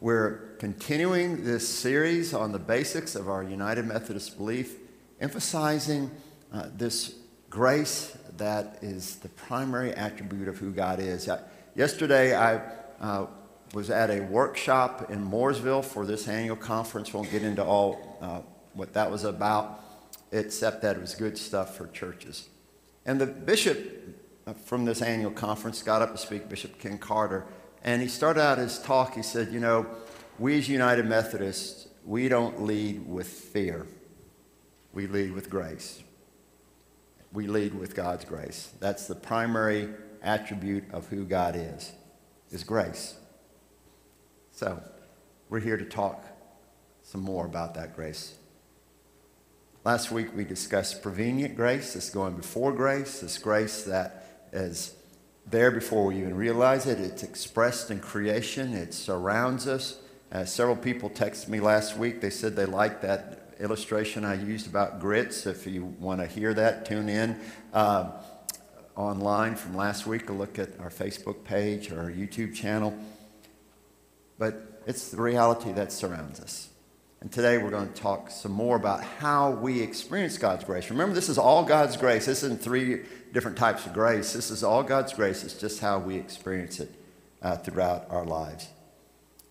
We're continuing this series on the basics of our United Methodist belief, emphasizing uh, this grace that is the primary attribute of who God is. Uh, yesterday, I uh, was at a workshop in Mooresville for this annual conference. Won't get into all uh, what that was about, except that it was good stuff for churches. And the bishop uh, from this annual conference got up to speak, Bishop Ken Carter, and he started out his talk. He said, You know, we as United Methodists, we don't lead with fear, we lead with grace. We lead with God's grace. That's the primary attribute of who God is, is grace. So, we're here to talk some more about that grace. Last week we discussed prevenient grace, this going before grace, this grace that is there before we even realize it. It's expressed in creation, it surrounds us. Uh, several people texted me last week. They said they liked that illustration I used about grits. If you want to hear that, tune in uh, online from last week. A look at our Facebook page or our YouTube channel. But it's the reality that surrounds us. And today we're going to talk some more about how we experience God's grace. Remember, this is all God's grace. This isn't three different types of grace. This is all God's grace. It's just how we experience it uh, throughout our lives.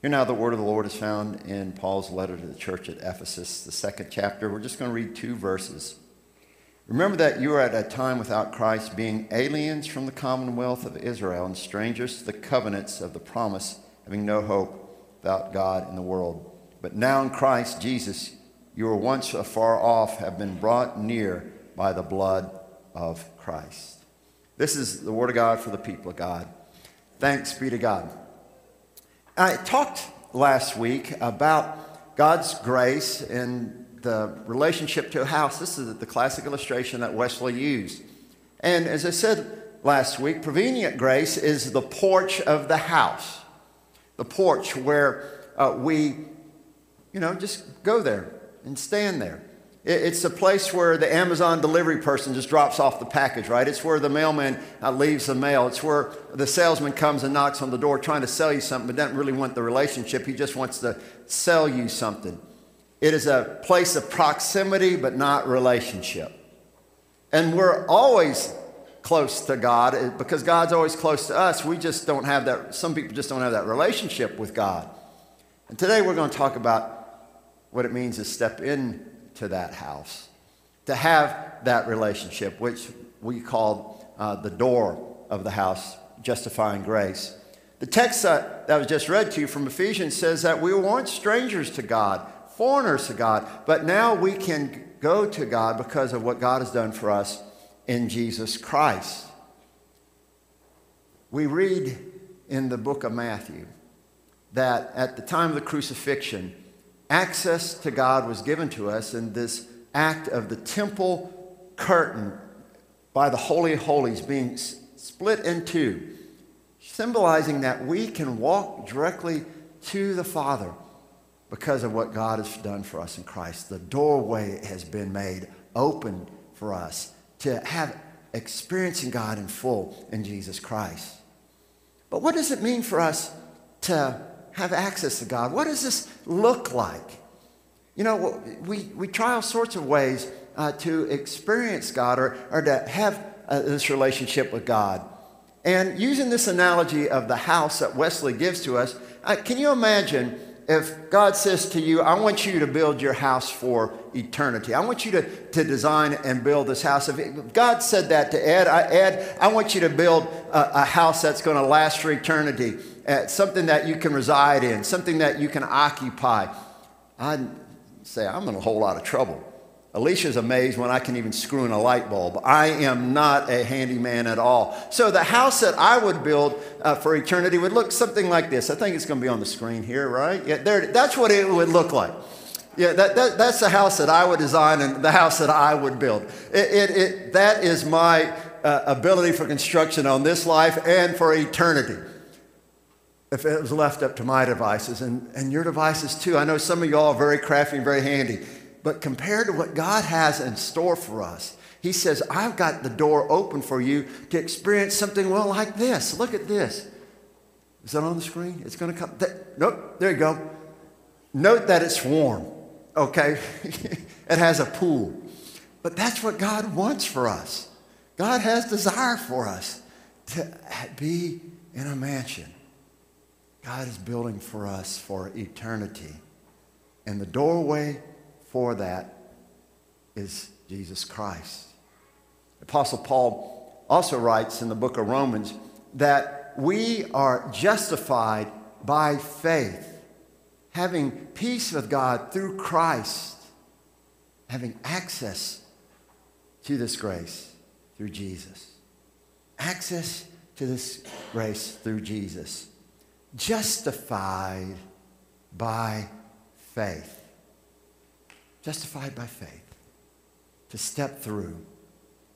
Here now, the word of the Lord is found in Paul's letter to the church at Ephesus, the second chapter. We're just going to read two verses. Remember that you are at a time without Christ, being aliens from the commonwealth of Israel and strangers to the covenants of the promise, having no hope without God in the world. But now in Christ Jesus, you were once afar off, have been brought near by the blood of Christ. This is the word of God for the people of God. Thanks be to God. I talked last week about God's grace and the relationship to a house. This is the classic illustration that Wesley used. And as I said last week, prevenient grace is the porch of the house, the porch where uh, we you know, just go there and stand there. It's a place where the Amazon delivery person just drops off the package, right? It's where the mailman uh, leaves the mail. It's where the salesman comes and knocks on the door trying to sell you something, but doesn't really want the relationship. He just wants to sell you something. It is a place of proximity, but not relationship. And we're always close to God eh, because God's always close to us. We just don't have that, some people just don't have that relationship with God. And today we're going to talk about what it means to step into that house, to have that relationship, which we call uh, the door of the house, justifying grace. The text uh, that was just read to you from Ephesians says that we were once strangers to God, foreigners to God, but now we can go to God because of what God has done for us in Jesus Christ. We read in the book of Matthew that at the time of the crucifixion, access to God was given to us in this act of the temple curtain by the Holy of Holies being split in two, symbolizing that we can walk directly to the Father because of what God has done for us in Christ. The doorway has been made open for us to have experiencing God in full in Jesus Christ. But what does it mean for us to have access to God. What does this look like? You know, we, we try all sorts of ways uh, to experience God or, or to have uh, this relationship with God. And using this analogy of the house that Wesley gives to us, uh, can you imagine if God says to you, I want you to build your house for eternity. I want you to, to design and build this house. If God said that to Ed, I, Ed, I want you to build a, a house that's going to last for eternity uh, something that you can reside in, something that you can occupy. I'd say, I'm in a whole lot of trouble. Alicia's amazed when I can even screw in a light bulb. I am not a handyman at all. So the house that I would build uh, for eternity would look something like this. I think it's going to be on the screen here, right? Yeah, there. That's what it would look like. Yeah, that, that, that's the house that I would design and the house that I would build. It, it, it that is my uh, ability for construction on this life and for eternity if it was left up to my devices and, and your devices too. I know some of y'all are very crafty and very handy, but compared to what God has in store for us, He says, I've got the door open for you to experience something well like this. Look at this. Is that on the screen? It's going to come. That, nope, there you go. Note that it's warm, okay? it has a pool. But that's what God wants for us. God has desire for us to be in a mansion. God is building for us for eternity. And the doorway for that is Jesus Christ. Apostle Paul also writes in the book of Romans that we are justified by faith, having peace with God through Christ, having access to this grace through Jesus. Access to this grace through Jesus. Justified by faith. Justified by faith. To step through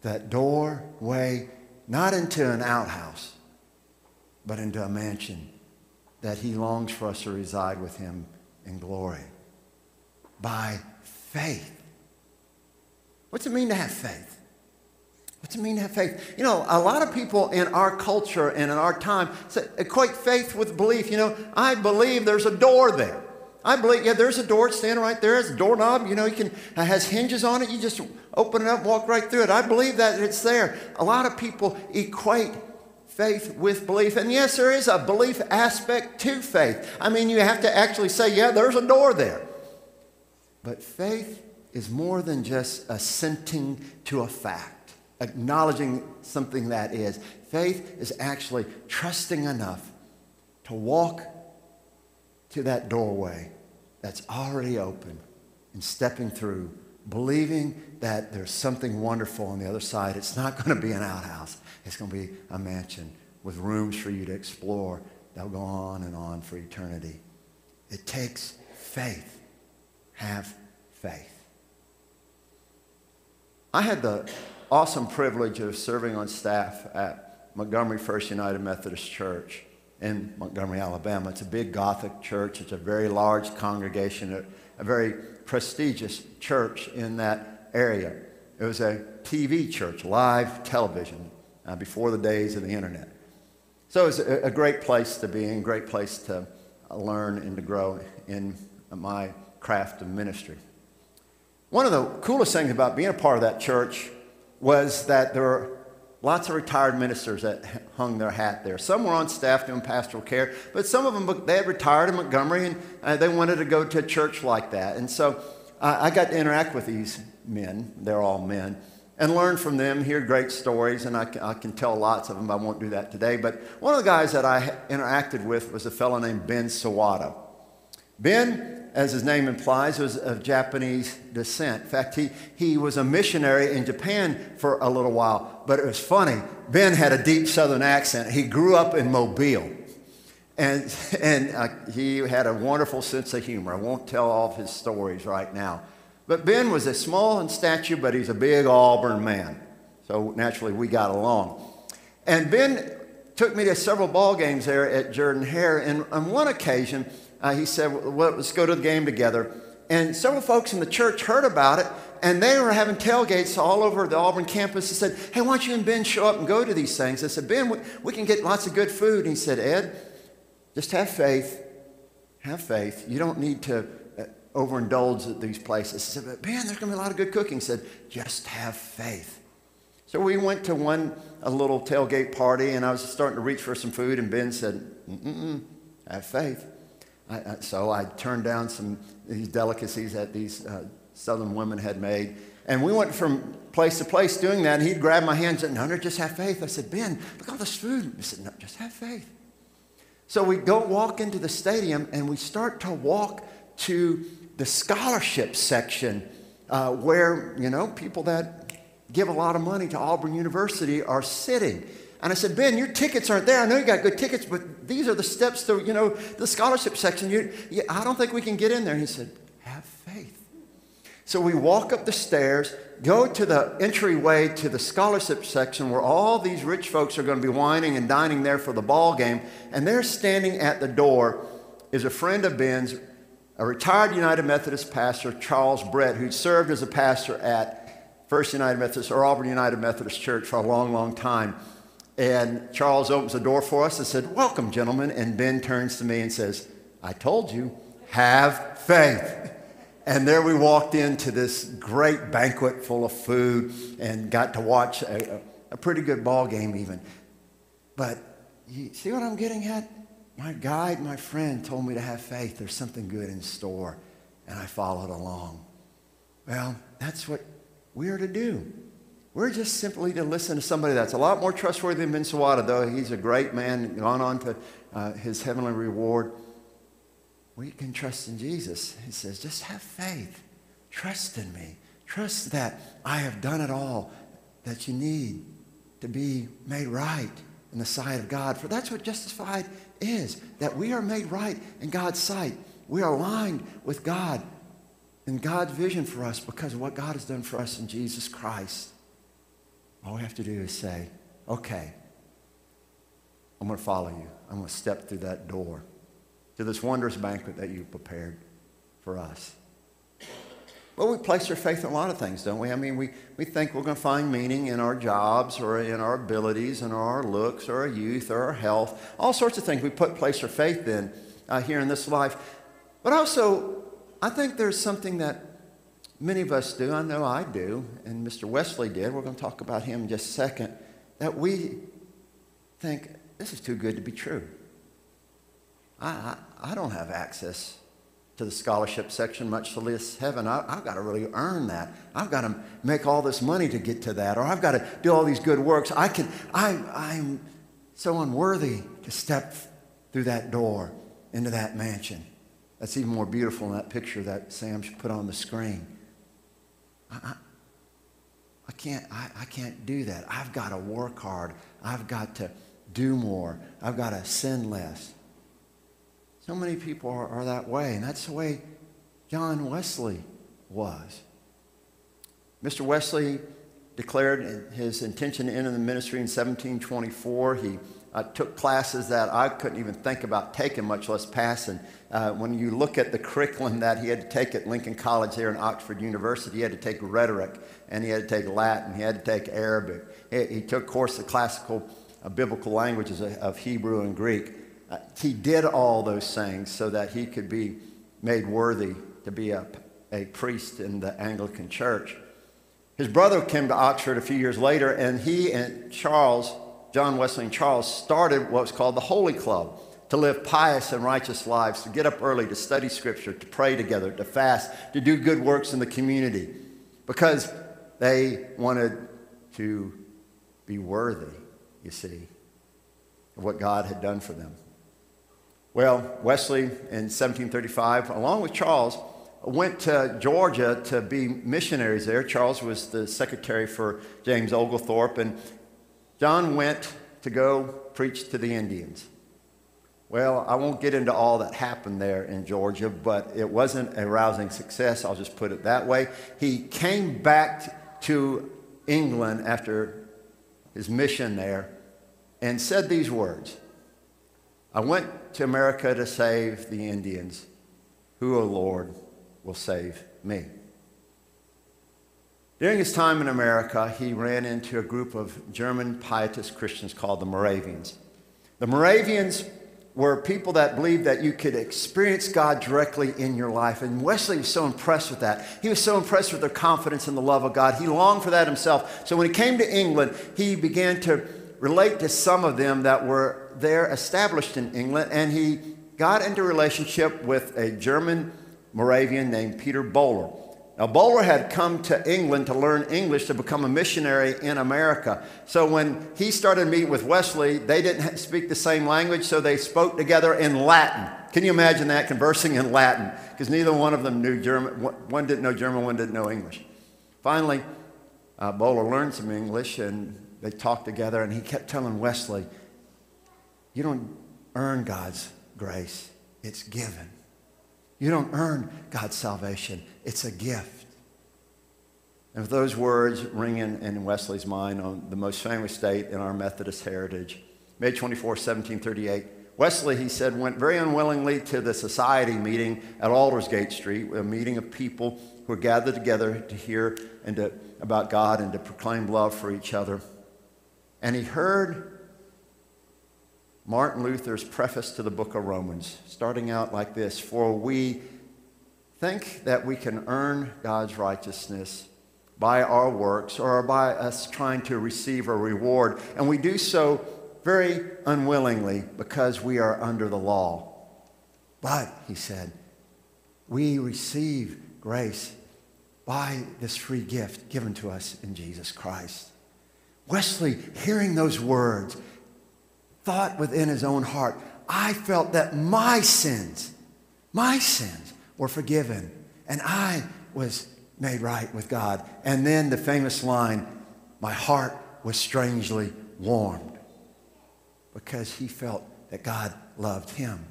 that doorway, not into an outhouse, but into a mansion that he longs for us to reside with him in glory. By faith. What's it mean to have faith? What's it mean to have faith? You know, a lot of people in our culture and in our time equate faith with belief. You know, I believe there's a door there. I believe, yeah, there's a door standing right there. It's a doorknob. You know, you can, it has hinges on it. You just open it up, walk right through it. I believe that it's there. A lot of people equate faith with belief. And yes, there is a belief aspect to faith. I mean, you have to actually say, yeah, there's a door there. But faith is more than just assenting to a fact, acknowledging something that is. Faith is actually trusting enough to walk to that doorway that's already open and stepping through, believing that there's something wonderful on the other side. It's not going to be an outhouse, it's going to be a mansion with rooms for you to explore that'll go on and on for eternity. It takes faith. Have faith. I had the awesome privilege of serving on staff at Montgomery First United Methodist Church in Montgomery, Alabama. It's a big Gothic church. It's a very large congregation, a, a very prestigious church in that area. It was a TV church, live television, uh, before the days of the internet. So it was a, a great place to be and a great place to learn and to grow in my craft of ministry. One of the coolest things about being a part of that church was that there were Lots of retired ministers that hung their hat there. Some were on staff doing pastoral care, but some of them, they had retired in Montgomery and uh, they wanted to go to a church like that. And so uh, I got to interact with these men, they're all men, and learn from them, hear great stories, and I, I can tell lots of them, I won't do that today. But one of the guys that I interacted with was a fellow named Ben Sawada. Ben as his name implies, was of Japanese descent. In fact, he, he was a missionary in Japan for a little while. But it was funny. Ben had a deep southern accent. He grew up in Mobile. And, and uh, he had a wonderful sense of humor. I won't tell all of his stories right now. But Ben was a small in stature, but he's a big Auburn man. So naturally, we got along. And Ben took me to several ball games there at Jordan Hare. And on one occasion, uh, he said, well, let's go to the game together. And several folks in the church heard about it, and they were having tailgates all over the Auburn campus and said, Hey, why don't you and Ben show up and go to these things? I said, Ben, we, we can get lots of good food. And he said, Ed, just have faith. Have faith. You don't need to uh, overindulge at these places. I said, but Ben, there's going to be a lot of good cooking. He said, just have faith. So we went to one a little tailgate party, and I was starting to reach for some food, and Ben said, Mm-mm, have faith. I, so I turned down some these delicacies that these uh, southern women had made. And we went from place to place doing that. And he'd grab my hand and said, No, no, just have faith. I said, Ben, look at all this food. He said, No, just have faith. So we go walk into the stadium and we start to walk to the scholarship section uh, where, you know, people that give a lot of money to Auburn University are sitting. And I said, Ben, your tickets aren't there. I know you got good tickets, but these are the steps to, you know, the scholarship section. You, you, I don't think we can get in there. And he said, have faith. So we walk up the stairs, go to the entryway to the scholarship section where all these rich folks are going to be wining and dining there for the ball game. And there standing at the door is a friend of Ben's, a retired United Methodist pastor, Charles Brett, who served as a pastor at First United Methodist or Auburn United Methodist Church for a long, long time And Charles opens the door for us and said, Welcome, gentlemen. And Ben turns to me and says, I told you, have faith. And there we walked into this great banquet full of food and got to watch a, a pretty good ball game, even. But you see what I'm getting at? My guide, my friend, told me to have faith. There's something good in store. And I followed along. Well, that's what we're to do. We're just simply to listen to somebody that's a lot more trustworthy than Sawada, though he's a great man, gone on to uh, his heavenly reward. We can trust in Jesus. He says, just have faith. Trust in me. Trust that I have done it all that you need to be made right in the sight of God. For that's what justified is, that we are made right in God's sight. We are aligned with God and God's vision for us because of what God has done for us in Jesus Christ. All we have to do is say, okay, I'm going to follow you. I'm going to step through that door to this wondrous banquet that you prepared for us. Well, we place our faith in a lot of things, don't we? I mean, we, we think we're going to find meaning in our jobs or in our abilities and our looks or our youth or our health, all sorts of things we put place our faith in uh, here in this life. But also, I think there's something that many of us do, I know I do, and Mr. Wesley did, we're going to talk about him in just a second, that we think, this is too good to be true. I, I, I don't have access to the scholarship section, much less heaven. I, have got to really earn that. I've got to make all this money to get to that, or I've got to do all these good works. I can, I'm, I'm so unworthy to step through that door into that mansion. That's even more beautiful in that picture that Sam put on the screen. I, I, can't, I, I can't do that. I've got to work hard. I've got to do more. I've got to sin less. So many people are, are that way, and that's the way John Wesley was. Mr. Wesley declared his intention to enter the ministry in 1724. He uh, took classes that I couldn't even think about taking, much less passing. Uh, when you look at the curriculum that he had to take at Lincoln College there in Oxford University, he had to take rhetoric and he had to take Latin, he had to take Arabic. He, he took course of classical uh, biblical languages of, of, Hebrew and Greek. Uh, he did all those things so that he could be made worthy to be a, a priest in the Anglican Church. His brother came to Oxford a few years later, and he and Charles John Wesley and Charles started what was called the Holy Club to live pious and righteous lives, to get up early, to study Scripture, to pray together, to fast, to do good works in the community, because they wanted to be worthy, you see, of what God had done for them. Well, Wesley in 1735, along with Charles, went to Georgia to be missionaries there. Charles was the secretary for James Oglethorpe, and John went to go preach to the Indians. Well, I won't get into all that happened there in Georgia, but it wasn't a rousing success. I'll just put it that way. He came back to England after his mission there and said these words I went to America to save the Indians. Who, O oh Lord, will save me? During his time in America, he ran into a group of German pietist Christians called the Moravians. The Moravians were people that believed that you could experience God directly in your life. And Wesley was so impressed with that. He was so impressed with their confidence in the love of God. He longed for that himself. So when he came to England, he began to relate to some of them that were there established in England. And he got into relationship with a German Moravian named Peter Böhler. Now, Böhler had come to England to learn English to become a missionary in America. So when he started meeting with Wesley, they didn't speak the same language, so they spoke together in Latin. Can you imagine that, conversing in Latin? Because neither one of them knew German. One didn't know German, one didn't know English. Finally, uh, Böhler learned some English, and they talked together, and he kept telling Wesley, You don't earn God's grace, it's given. You don't earn God's salvation, it's a gift. And with those words ringing in Wesley's mind on the most famous date in our Methodist heritage, May 24, 1738, Wesley, he said, went very unwillingly to the society meeting at Aldersgate Street, a meeting of people who were gathered together to hear and to, about God and to proclaim love for each other. And he heard Martin Luther's preface to the book of Romans, starting out like this For we think that we can earn God's righteousness by our works or by us trying to receive a reward, and we do so very unwillingly because we are under the law. But, he said, we receive grace by this free gift given to us in Jesus Christ. Wesley, hearing those words, thought within his own heart, I felt that my sins, my sins were forgiven, and I was made right with God. And then the famous line, my heart was strangely warmed because he felt that God loved him.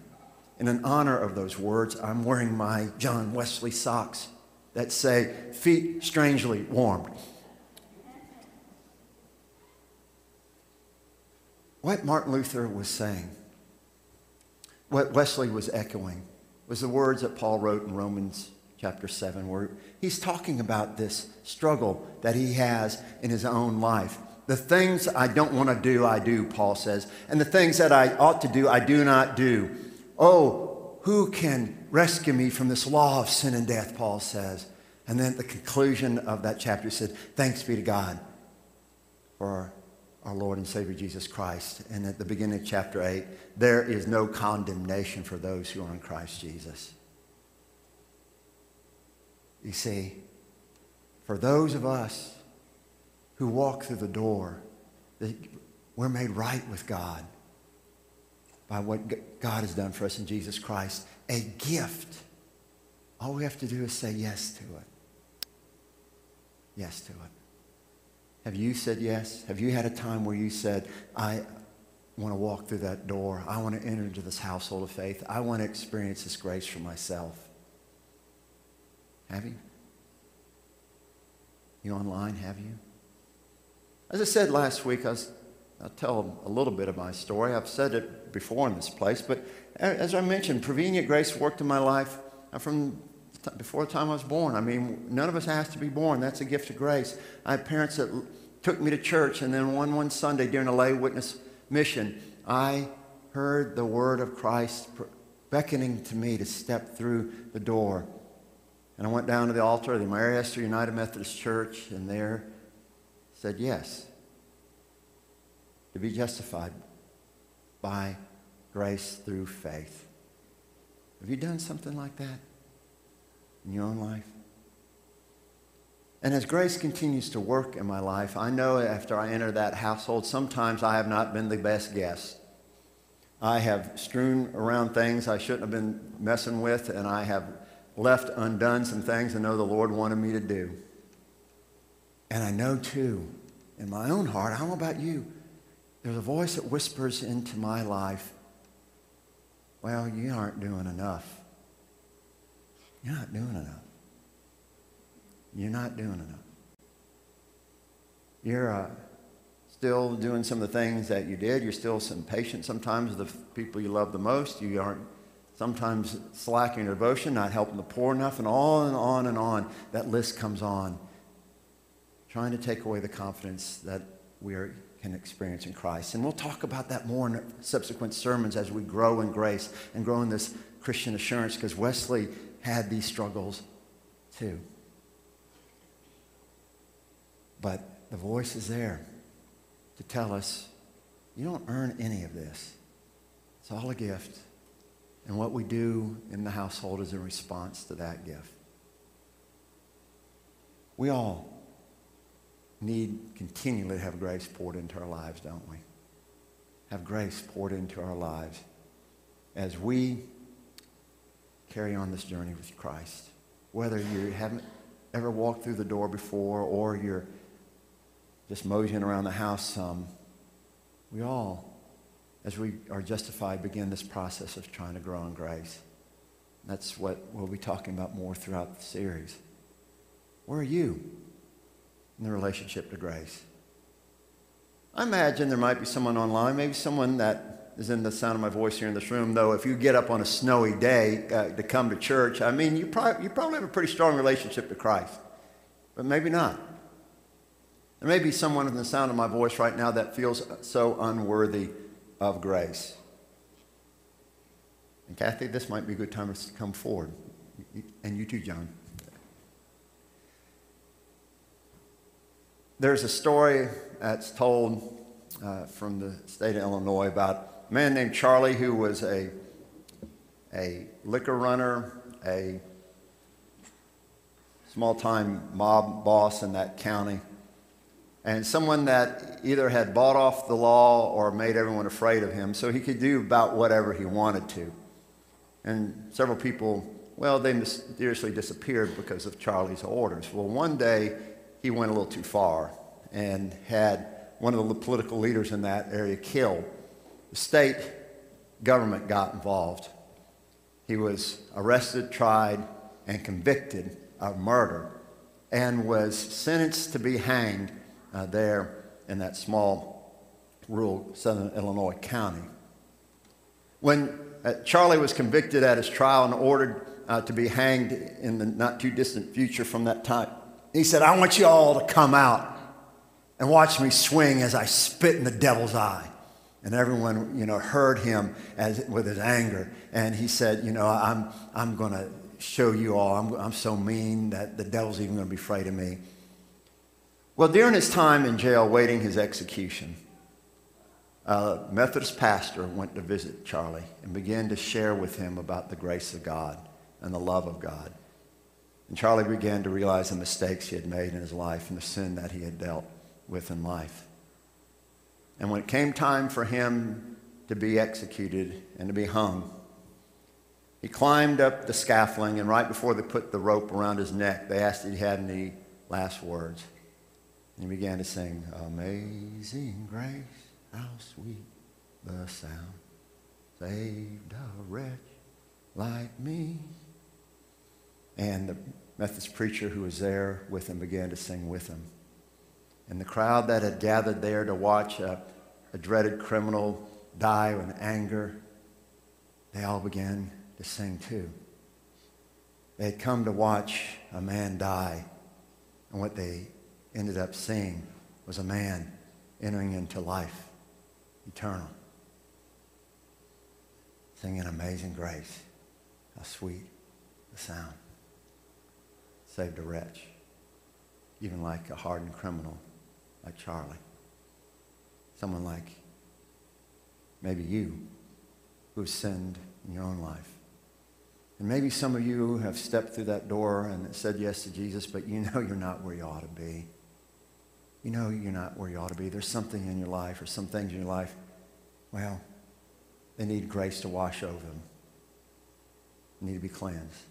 And in honor of those words, I'm wearing my John Wesley socks that say, feet strangely warmed. What Martin Luther was saying, what Wesley was echoing, was the words that Paul wrote in Romans chapter 7, where he's talking about this struggle that he has in his own life. The things I don't want to do, I do, Paul says. And the things that I ought to do, I do not do. Oh, who can rescue me from this law of sin and death, Paul says. And then at the conclusion of that chapter he said, Thanks be to God for our Lord and Savior Jesus Christ. And at the beginning of chapter 8, there is no condemnation for those who are in Christ Jesus. You see, for those of us who walk through the door, we're made right with God by what God has done for us in Jesus Christ. A gift. All we have to do is say yes to it. Yes to it. Have you said yes? Have you had a time where you said, I want to walk through that door. I want to enter into this household of faith. I want to experience this grace for myself. Have you? You online, have you? As I said last week, I was, I'll tell a little bit of my story. I've said it before in this place, but as I mentioned, prevenient grace worked in my life from before the time I was born. I mean, none of us has to be born. That's a gift of grace. I had parents that took me to church, and then one one Sunday during a lay witness mission, I heard the word of Christ beckoning to me to step through the door. And I went down to the altar of the Mary Esther United Methodist Church, and there said yes to be justified by grace through faith. Have you done something like that in your own life? And as grace continues to work in my life, I know after I enter that household, sometimes I have not been the best guest. I have strewn around things I shouldn't have been messing with, and I have left undone some things I know the Lord wanted me to do. And I know too, in my own heart, I don't know about you, there's a voice that whispers into my life, well, you aren't doing enough. You're not doing enough. You're not doing enough. You're uh, still doing some of the things that you did. You're still some patient sometimes with the people you love the most. You aren't sometimes slacking your devotion, not helping the poor enough, and on and on and on. That list comes on, trying to take away the confidence that we are, can experience in Christ. And we'll talk about that more in subsequent sermons as we grow in grace and grow in this Christian assurance, because Wesley had these struggles too. But the voice is there to tell us you don't earn any of this. It's all a gift. And what we do in the household is in response to that gift. We all need continually to have grace poured into our lives, don't we? Have grace poured into our lives as we carry on this journey with Christ. Whether you haven't ever walked through the door before or you're just moseying around the house some, we all as we are justified, begin this process of trying to grow in grace. That's what we'll be talking about more throughout the series. Where are you in the relationship to grace? I imagine there might be someone online, maybe someone that is in the sound of my voice here in this room, though, if you get up on a snowy day uh, to come to church, I mean, you probably, you probably have a pretty strong relationship to Christ, but maybe not. There may be someone in the sound of my voice right now that feels so unworthy of grace. And Kathy, this might be a good time to come forward. And you too, John. There's a story that's told uh, from the state of Illinois about man named Charlie who was a, a liquor runner, a small time mob boss in that county, and someone that either had bought off the law or made everyone afraid of him so he could do about whatever he wanted to. And several people, well, they mysteriously disappeared because of Charlie's orders. Well, one day he went a little too far and had one of the political leaders in that area killed. The state government got involved. He was arrested, tried, and convicted of murder and was sentenced to be hanged uh, there in that small rural southern Illinois county. When uh, Charlie was convicted at his trial and ordered uh, to be hanged in the not too distant future from that time, he said, I want you all to come out and watch me swing as I spit in the devil's eye. And everyone, you know, heard him as, with his anger. And he said, you know, I'm, I'm going to show you all. I'm, I'm so mean that the devil's even going to be afraid of me. Well, during his time in jail waiting his execution, a Methodist pastor went to visit Charlie and began to share with him about the grace of God and the love of God. And Charlie began to realize the mistakes he had made in his life and the sin that he had dealt with in life. And when it came time for him to be executed and to be hung, he climbed up the scaffolding, and right before they put the rope around his neck, they asked if he had any last words. And he began to sing, Amazing Grace, how sweet the sound, saved a wretch like me. And the Methodist preacher who was there with him began to sing with him. And the crowd that had gathered there to watch a, a dreaded criminal die in anger, they all began to sing too. They had come to watch a man die, and what they ended up seeing was a man entering into life eternal. Singing Amazing Grace. How sweet the sound. Saved a wretch, even like a hardened criminal like Charlie. Someone like maybe you who've sinned in your own life. And maybe some of you have stepped through that door and said yes to Jesus, but you know you're not where you ought to be. You know you're not where you ought to be. There's something in your life or some things in your life, well, they need grace to wash over them. They need to be cleansed.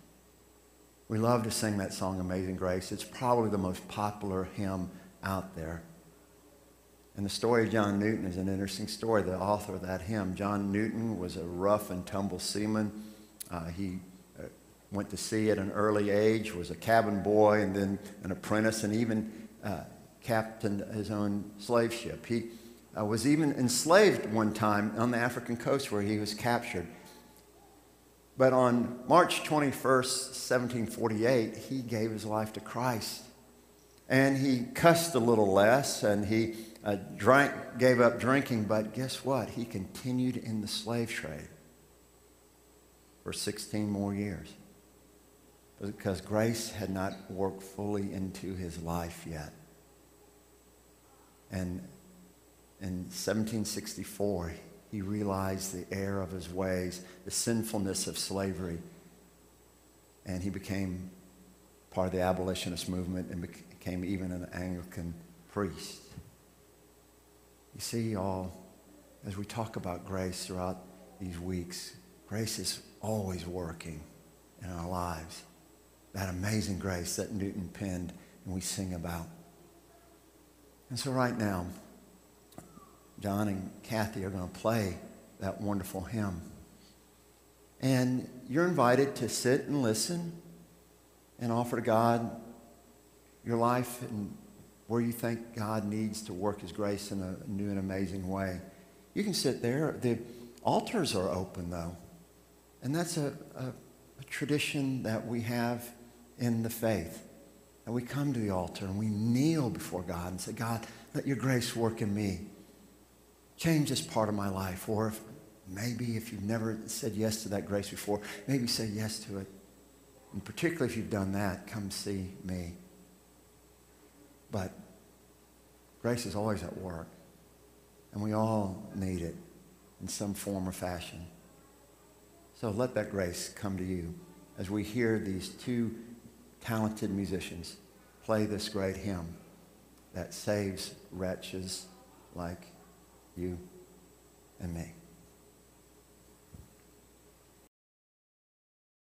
We love to sing that song, Amazing Grace. It's probably the most popular hymn out there. And the story of John Newton is an interesting story. The author of that hymn, John Newton, was a rough and tumble seaman. Uh, he went to sea at an early age, was a cabin boy, and then an apprentice, and even uh, captained his own slave ship. He uh, was even enslaved one time on the African coast where he was captured. But on March 21st, 1748, he gave his life to Christ. And he cussed a little less, and he uh, drank, gave up drinking, but guess what? He continued in the slave trade for 16 more years because grace had not worked fully into his life yet. And in 1764, he realized the error of his ways, the sinfulness of slavery, and he became part of the abolitionist movement and became even an Anglican priest. You see, all as we talk about grace throughout these weeks, grace is always working in our lives. That amazing grace that Newton penned and we sing about. And so, right now, John and Kathy are going to play that wonderful hymn. And you're invited to sit and listen and offer to God your life and where you think God needs to work His grace in a new and amazing way. You can sit there. The altars are open, though. And that's a, a, a tradition that we have in the faith. And we come to the altar and we kneel before God and say, God, let your grace work in me. Change this part of my life. Or if maybe if you've never said yes to that grace before, maybe say yes to it. And particularly if you've done that, come see me. But grace is always at work, and we all need it in some form or fashion. So let that grace come to you as we hear these two talented musicians play this great hymn that saves wretches like you and me.